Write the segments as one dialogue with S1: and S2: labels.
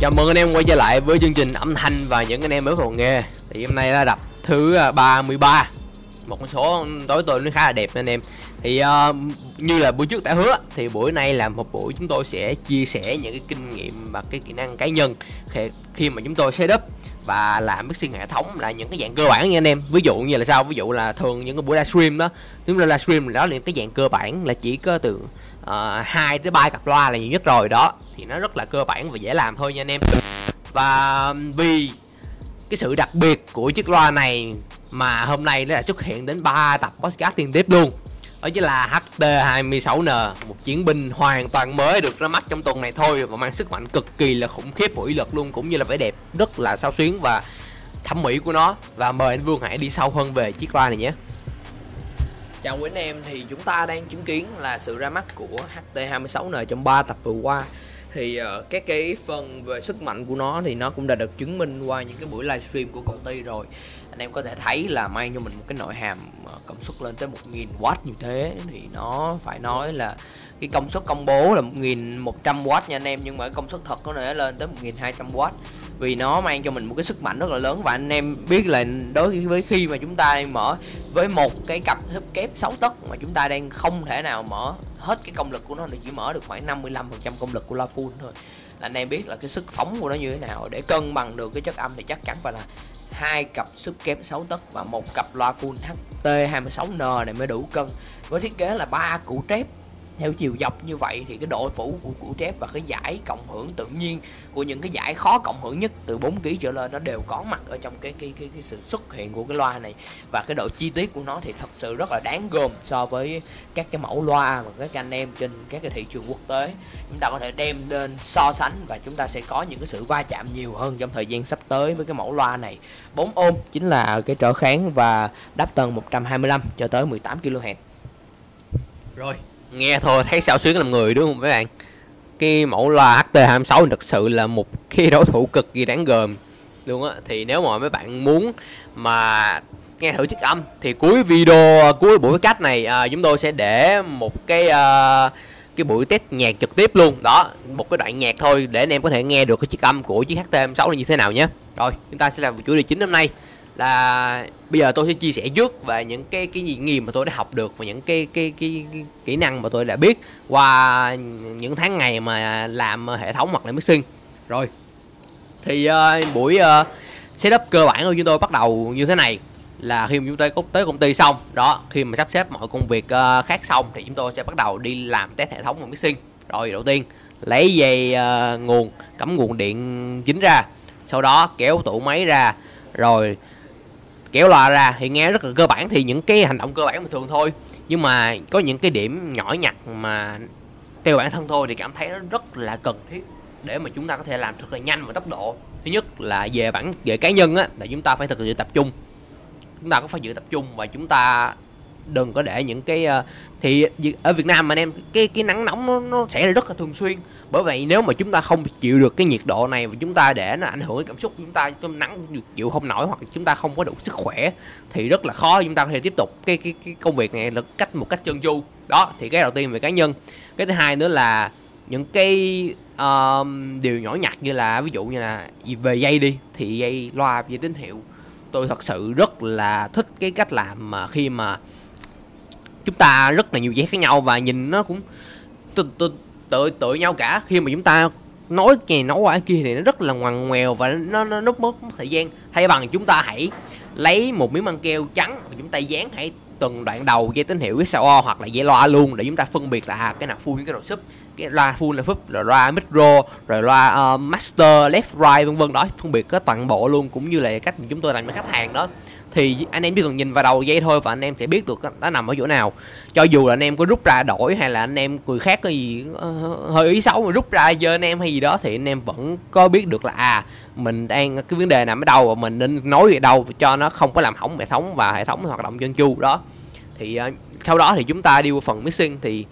S1: Chào mừng anh em quay trở lại với chương trình âm thanh và những anh em mới vào nghề Thì hôm nay là đập thứ à, 33 Một con số tối tôi nó khá là đẹp anh em. Thì uh, như là buổi trước đã hứa Thì buổi nay là một buổi chúng tôi sẽ chia sẻ những cái kinh nghiệm và cái kỹ năng cá nhân Khi mà chúng tôi setup và làm mixing hệ thống là những cái dạng cơ bản nha anh em. Ví dụ như là sao? Ví dụ là thường những cái buổi livestream đó chúng ta livestream đó là những cái dạng cơ bản là chỉ có từ uh, tới ba cặp loa là nhiều nhất rồi đó. Thì nó rất là cơ bản và dễ làm thôi nha anh em. Và vì cái sự đặc biệt của chiếc loa này mà hôm nay nó đã xuất hiện đến 3 tập podcast liên tiếp luôn. Đó chính là T26N, một chiến binh hoàn toàn mới được ra mắt trong tuần này thôi và mang sức mạnh cực kỳ là khủng khiếp và uy lực luôn cũng như là vẻ đẹp rất là sao xuyến và thẩm mỹ của nó. Và mời anh Vương hãy đi sâu hơn về chiếc loa này nhé. Chào quý anh em thì chúng ta đang chứng kiến là sự ra mắt của HT26N trong 3 tập vừa qua thì ờ, uh, các cái phần về sức mạnh của nó thì nó cũng đã được chứng minh qua những cái buổi livestream của công ty rồi. Anh em có thể thấy là mang cho mình một cái nội hàm ờ, công suất lên tới 1000W như thế. Thì nó phải nói là cái công suất công bố là 1100W nha anh em nhưng mà công suất thật có thể lên tới 1200W vì nó mang cho mình một cái sức mạnh rất là lớn. Và anh em biết là đối với khi mà chúng ta mở với một cái cặp hấp kép 6 tấc mà chúng ta đang không thể nào mở hết cái công lực của nó, thì chỉ mở được khoảng 55% công lực của la full thôi. Là anh em biết là cái sức phóng của nó như thế nào. Để cân bằng được cái chất âm thì chắc chắn phải là hai cặp sức kép 6 tấc và một cặp loa full HT26N này mới đủ cân. Với thiết kế là ba củ trép theo chiều dọc như vậy thì cái độ phủ của củ trép và cái giải cộng hưởng tự nhiên của những cái giải khó cộng hưởng nhất từ 4 kg trở lên nó đều có mặt ở trong cái cái cái cái sự xuất hiện của cái loa này. Và cái độ chi tiết của nó thì thật sự rất là đáng gồm so với các cái mẫu loa mà các anh em trên các cái thị trường quốc tế. Chúng ta có thể đem lên so sánh và chúng ta sẽ có những cái sự va chạm nhiều hơn trong thời gian sắp tới với cái mẫu loa này. 4 ôm chính là cái trở kháng và đáp tần 125 cho tới 18 kHz rồi nghe thôi thấy sao xuyến làm người đúng không mấy bạn? Cái mẫu loa HT26 thực sự là một cái đối thủ cực kỳ đáng gờm. Luôn á thì nếu mà mấy bạn muốn mà nghe thử chiếc âm thì cuối video cuối buổi cách này à, chúng tôi sẽ để một cái à, cái buổi test nhạc trực tiếp luôn. Đó một cái đoạn nhạc thôi để anh em có thể nghe được cái chiếc âm của chiếc HT26 là như thế nào nhé. Rồi chúng ta sẽ làm chủ đề chính hôm nay là bây giờ tôi sẽ chia sẻ trước về những cái cái gì nghiệm mà tôi đã học được và những cái cái, cái cái kỹ năng mà tôi đã biết qua những tháng ngày mà làm hệ thống hoặc là mixing. Rồi thì uh, buổi uh, setup cơ bản của chúng tôi bắt đầu như thế này. Là khi mà chúng tôi tới công ty xong đó khi mà sắp xếp mọi công việc uh, khác xong thì chúng tôi sẽ bắt đầu đi làm test hệ thống và mixing. Rồi đầu tiên lấy dây uh, nguồn cắm nguồn điện chính ra sau đó kéo tủ máy ra. Rồi kéo loa ra thì nghe rất là cơ bản, thì những cái hành động cơ bản bình thường thôi. Nhưng mà có những cái điểm nhỏ nhặt mà theo bản thân thôi thì cảm thấy nó rất là cần thiết để mà chúng ta có thể làm thật là nhanh và tốc độ. Thứ nhất là về bản, về cá nhân á, là chúng ta phải thực sự tập trung. Chúng ta có phải giữ tập trung và chúng ta đừng có để những cái uh, thì ở Việt Nam mà anh em cái cái nắng nóng nó, nó xảy ra rất là thường xuyên. Bởi vậy nếu mà chúng ta không chịu được cái nhiệt độ này và chúng ta để nó ảnh hưởng đến cảm xúc chúng ta trong nắng chịu không nổi hoặc chúng ta không có đủ sức khỏe thì rất là khó chúng ta có thể tiếp tục cái cái cái công việc này là cách một cách chân chu. Đó thì cái đầu tiên về cá nhân. Cái thứ hai nữa là những cái um, điều nhỏ nhặt như là ví dụ như là về dây đi thì dây loa dây tín hiệu. Tôi thật sự rất là thích cái cách làm mà khi mà chúng ta rất là nhiều vẻ khác nhau và nhìn nó cũng tự tự tự, tự nhau cả. Khi mà chúng ta nói này nói qua kia thì nó rất là ngoằn ngoèo và nó nó nó mất, mất thời gian. Thay bằng chúng ta hãy lấy một miếng băng keo trắng và chúng ta dán hãy từng đoạn đầu dây tín hiệu xo hoặc là dây loa luôn để chúng ta phân biệt là à, cái nào full cái nào sub cái loa full là phúp rồi loa micro rồi loa uh, master left right vân vân đó. Phân biệt cái toàn bộ luôn cũng như là cách mà chúng tôi làm với khách hàng đó thì anh em chỉ cần nhìn vào đầu dây thôi và anh em sẽ biết được nó nằm ở chỗ nào. Cho dù là anh em có rút ra đổi hay là anh em người khác có gì ờ, hơi ý xấu mà rút ra dơ anh em hay gì đó thì anh em vẫn có biết được là à mình đang cái vấn đề nằm ở đâu và mình nên nói về đâu cho nó không có làm hỏng hệ thống và hệ thống hoạt động chân chu đó. Thì uh, sau đó thì chúng ta đi qua phần mixing thì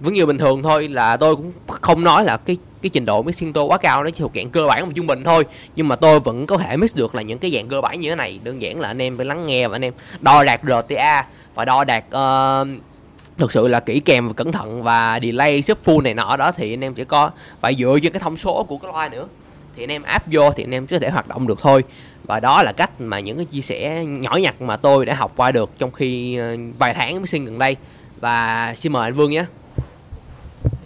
S1: vẫn như bình thường thôi là tôi cũng không nói là cái cái trình độ mixing tôi quá cao nó chỉ thuộc dạng cơ bản và trung bình thôi. Nhưng mà tôi vẫn có thể mix được là những cái dạng cơ bản như thế này. Đơn giản là anh em phải lắng nghe và anh em đo đạt RTA và đo đạt uh, thực sự là kỹ kèm và cẩn thận và delay sub full này nọ đó thì anh em sẽ có phải dựa trên cái thông số của cái loa nữa thì anh em áp vô thì anh em có thể hoạt động được thôi. Và đó là cách mà những cái chia sẻ nhỏ nhặt mà tôi đã học qua được trong khi ờ, vài tháng mới sinh gần đây. Và xin mời anh Vương nhé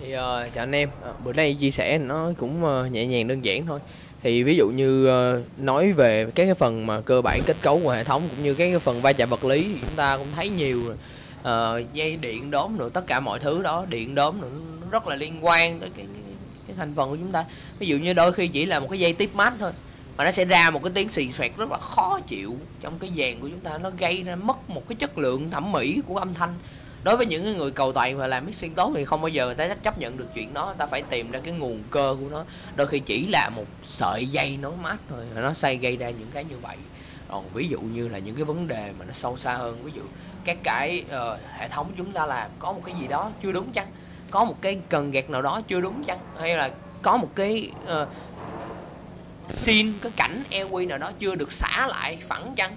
S2: thì uh, chào anh em. Uh, bữa nay chia sẻ nó cũng uh, nhẹ nhàng đơn giản thôi. Thì ví dụ như uh, nói về các cái phần mà cơ bản kết cấu của hệ thống cũng như các cái phần va chạm vật lý thì chúng ta cũng thấy nhiều uh, dây điện đốm rồi tất cả mọi thứ đó điện đốm nữa rất là liên quan tới cái, cái, cái thành phần của chúng ta. Ví dụ như đôi khi chỉ là một cái dây tiếp mát thôi mà nó sẽ ra một cái tiếng xì xoẹt rất là khó chịu trong cái dàn của chúng ta. Nó gây ra mất một cái chất lượng thẩm mỹ của âm thanh đối với những người cầu toàn và làm mixing tốt thì không bao giờ người ta chấp nhận được chuyện đó. Người ta phải tìm ra cái nguồn cơ của nó. Đôi khi chỉ là một sợi dây nối mát thôi nó xây gây ra những cái như vậy. Còn ví dụ như là những cái vấn đề mà nó sâu xa hơn ví dụ các cái uh, hệ thống chúng ta làm có một cái gì đó chưa đúng chăng? Có một cái cần gạt nào đó chưa đúng chăng? Hay là có một cái uh, xin cái cảnh EQ nào đó chưa được xả lại phẳng chăng?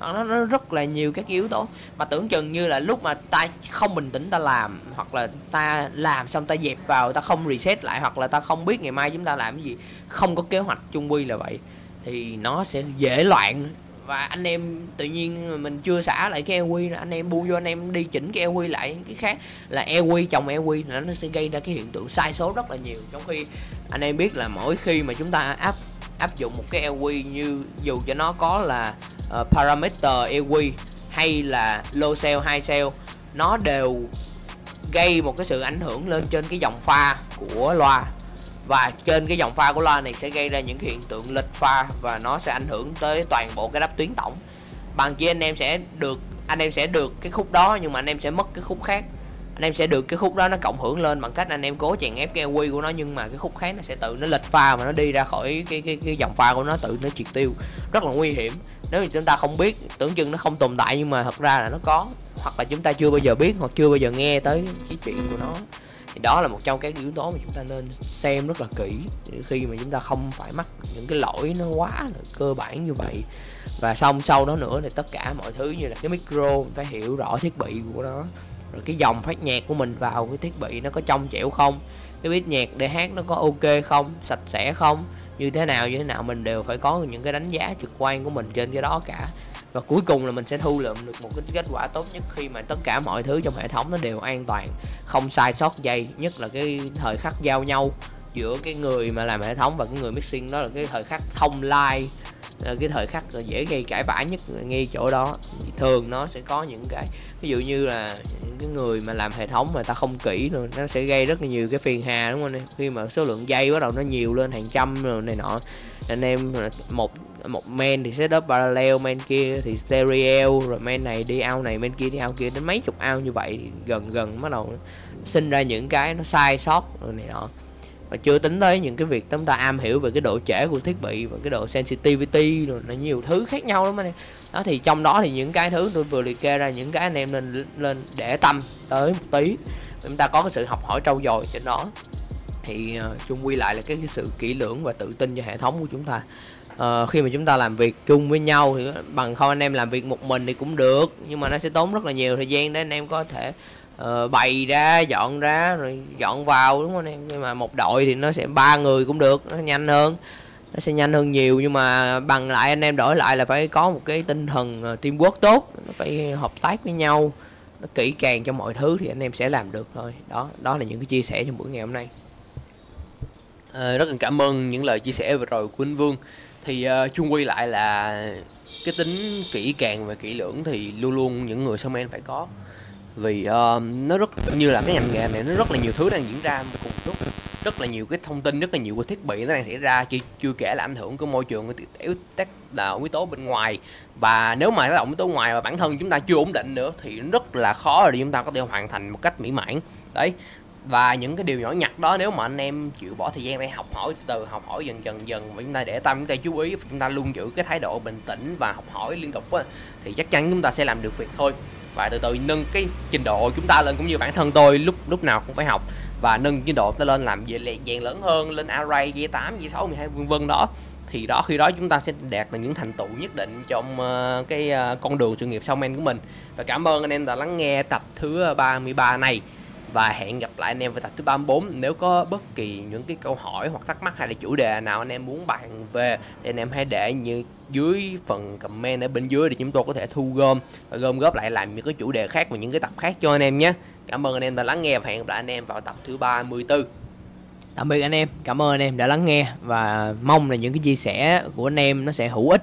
S2: Nó, nó rất là nhiều các yếu tố. Mà tưởng chừng như là lúc mà ta không bình tĩnh ta làm hoặc là ta làm xong ta dẹp vào ta không reset lại hoặc là ta không biết ngày mai chúng ta làm cái gì không có kế hoạch chung quy là vậy thì nó sẽ dễ loạn. Và anh em tự nhiên mình chưa xả lại cái EQ anh em bu vô anh em đi chỉnh cái EQ lại cái khác. Là EQ chồng EQ nó sẽ gây ra cái hiện tượng sai số rất là nhiều. Trong khi anh em biết là mỗi khi mà chúng ta áp áp dụng một cái EQ như dù cho nó có là uh, parameter EQ hay là low cell high cell nó đều gây một cái sự ảnh hưởng lên trên cái dòng pha của loa. Và trên cái dòng pha của loa này sẽ gây ra những hiện tượng lệch pha và nó sẽ ảnh hưởng tới toàn bộ cái đáp tuyến tổng. Bằng kia anh em sẽ được anh em sẽ được cái khúc đó nhưng mà anh em sẽ mất cái khúc khác. Anh em sẽ được cái khúc đó nó cộng hưởng lên bằng cách anh em cố chèn ép cái quy của nó nhưng mà cái khúc khác nó sẽ tự nó lệch pha mà nó đi ra khỏi cái cái cái dòng pha của nó tự nó triệt tiêu. Rất là nguy hiểm nếu như chúng ta không biết, tưởng chừng nó không tồn tại nhưng mà thật ra là nó có. Hoặc là chúng ta chưa bao giờ biết, hoặc chưa bao giờ nghe tới cái chuyện của nó. Thì đó là một trong các yếu tố mà chúng ta nên xem rất là kỹ khi mà chúng ta không phải mắc những cái lỗi nó quá là cơ bản như vậy. Và xong sau đó nữa thì tất cả mọi thứ như là cái micro, phải hiểu rõ thiết bị của nó rồi cái dòng phát nhạc của mình vào cái thiết bị nó có trong trẻo không? Cái beat nhạc để hát nó có ok không? Sạch sẽ không? Như thế nào, như thế nào? Mình đều phải có những cái đánh giá trực quan của mình trên cái đó cả. Và cuối cùng là mình sẽ thu lượm được một cái kết quả tốt nhất khi mà tất cả mọi thứ trong hệ thống nó đều an toàn, không sai sót dây. Nhất là cái thời khắc giao nhau giữa cái người mà làm hệ thống và cái người mixing, đó là cái thời khắc thông lai ờ, cái thời khắc dễ gây cãi vã nhất ngay chỗ đó. Thường nó sẽ có những cái, ví dụ như là những cái người mà làm hệ thống mà ta không kỹ rồi nó sẽ gây rất là nhiều cái phiền hà, đúng không khi mà số lượng dây bắt đầu nó nhiều lên hàng trăm rồi này nọ, anh em một một men thì setup parallel men kia thì stereo, rồi men này đi ao này men kia đi ao kia, đến mấy chục ao như vậy thì gần gần bắt đầu sinh ra những cái nó sai sót rồi này nọ và chưa tính tới những cái việc chúng ta am hiểu về cái độ trễ của thiết bị và cái độ sensitivity rồi là nhiều thứ khác nhau lắm anh em. Đó thì trong đó thì những cái thứ tôi vừa liệt kê ra những cái anh em nên lên để tâm tới một tí. Chúng ta có cái sự học hỏi trau dồi trên đó. Thì uh, chung quy lại là cái, cái sự kỹ lưỡng và tự tin cho hệ thống của chúng ta. Uh, khi mà chúng ta làm việc chung với nhau thì bằng không anh em làm việc một mình thì cũng được nhưng mà nó sẽ tốn rất là nhiều thời gian để anh em có thể uh, bày ra dọn ra rồi dọn vào đúng không anh em? Nhưng mà một đội thì nó sẽ ba người cũng được nó nhanh hơn. Nó sẽ nhanh hơn nhiều nhưng mà bằng lại anh em đổi lại là phải có một cái tinh thần ờ, teamwork tốt. Nó phải hợp tác với nhau nó kỹ càng cho mọi thứ thì anh em sẽ làm được thôi. Đó đó là những cái chia sẻ trong buổi ngày hôm nay.
S1: À, rất là cảm ơn những lời chia sẻ vừa rồi của anh Vương. Thì uh, chung quy lại là cái tính kỹ càng và kỹ lưỡng thì luôn luôn những người showman phải có vì uh, nó rất như là cái ngành nghề này nó rất là nhiều thứ đang diễn ra cùng lúc. Rất là nhiều cái thông tin rất là nhiều cái thiết bị nó đang xảy ra chưa chưa kể là ảnh hưởng của môi trường yếu tác là yếu tố bên ngoài. Và nếu mà tác động yếu tố ngoài và bản thân chúng ta chưa ổn định nữa thì rất là khó để chúng ta có thể hoàn thành một cách mỹ mãn. Đấy. Và những cái điều nhỏ nhặt đó nếu mà anh em chịu bỏ thời gian để học hỏi từ học hỏi dần dần dần và chúng ta để tâm chúng ta chú ý chúng ta luôn giữ cái thái độ bình tĩnh và học hỏi liên tục á thì chắc chắn chúng ta sẽ làm được việc thôi và từ từ nâng cái trình độ chúng ta lên cũng như bản thân tôi lúc lúc nào cũng phải học. Và nâng trình độ ta lên làm về dạng lớn hơn lên array g 8 g 6 12 vân vân đó. Thì đó khi đó chúng ta sẽ đạt được những thành tựu nhất định trong uh, cái uh, con đường sự nghiệp sau men của mình. Và cảm ơn anh em đã lắng nghe tập thứ ờ, 33 này và hẹn gặp lại anh em vào tập thứ 34 nếu có bất kỳ những cái câu hỏi hoặc thắc mắc hay là chủ đề nào anh em muốn bàn về, thì anh em hãy để như dưới phần comment ở bên dưới để chúng tôi có thể thu gom và gom góp lại làm những cái chủ đề khác và những cái tập khác cho anh em nhé. Cảm ơn anh em đã lắng nghe và hẹn gặp lại anh em vào tập thứ 34
S2: tạm biệt anh em. Cảm ơn anh em đã lắng nghe và mong là những cái chia sẻ của anh em nó sẽ hữu ích.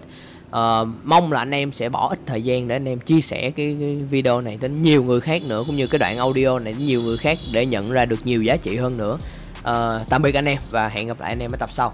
S2: Ờ, mong là anh em sẽ bỏ ít thời gian để anh em chia sẻ cái, cái video này đến nhiều người khác nữa cũng như cái đoạn audio này đến nhiều người khác để nhận ra được nhiều giá trị hơn nữa. Uh, tạm biệt anh em và hẹn gặp lại anh em ở tập sau.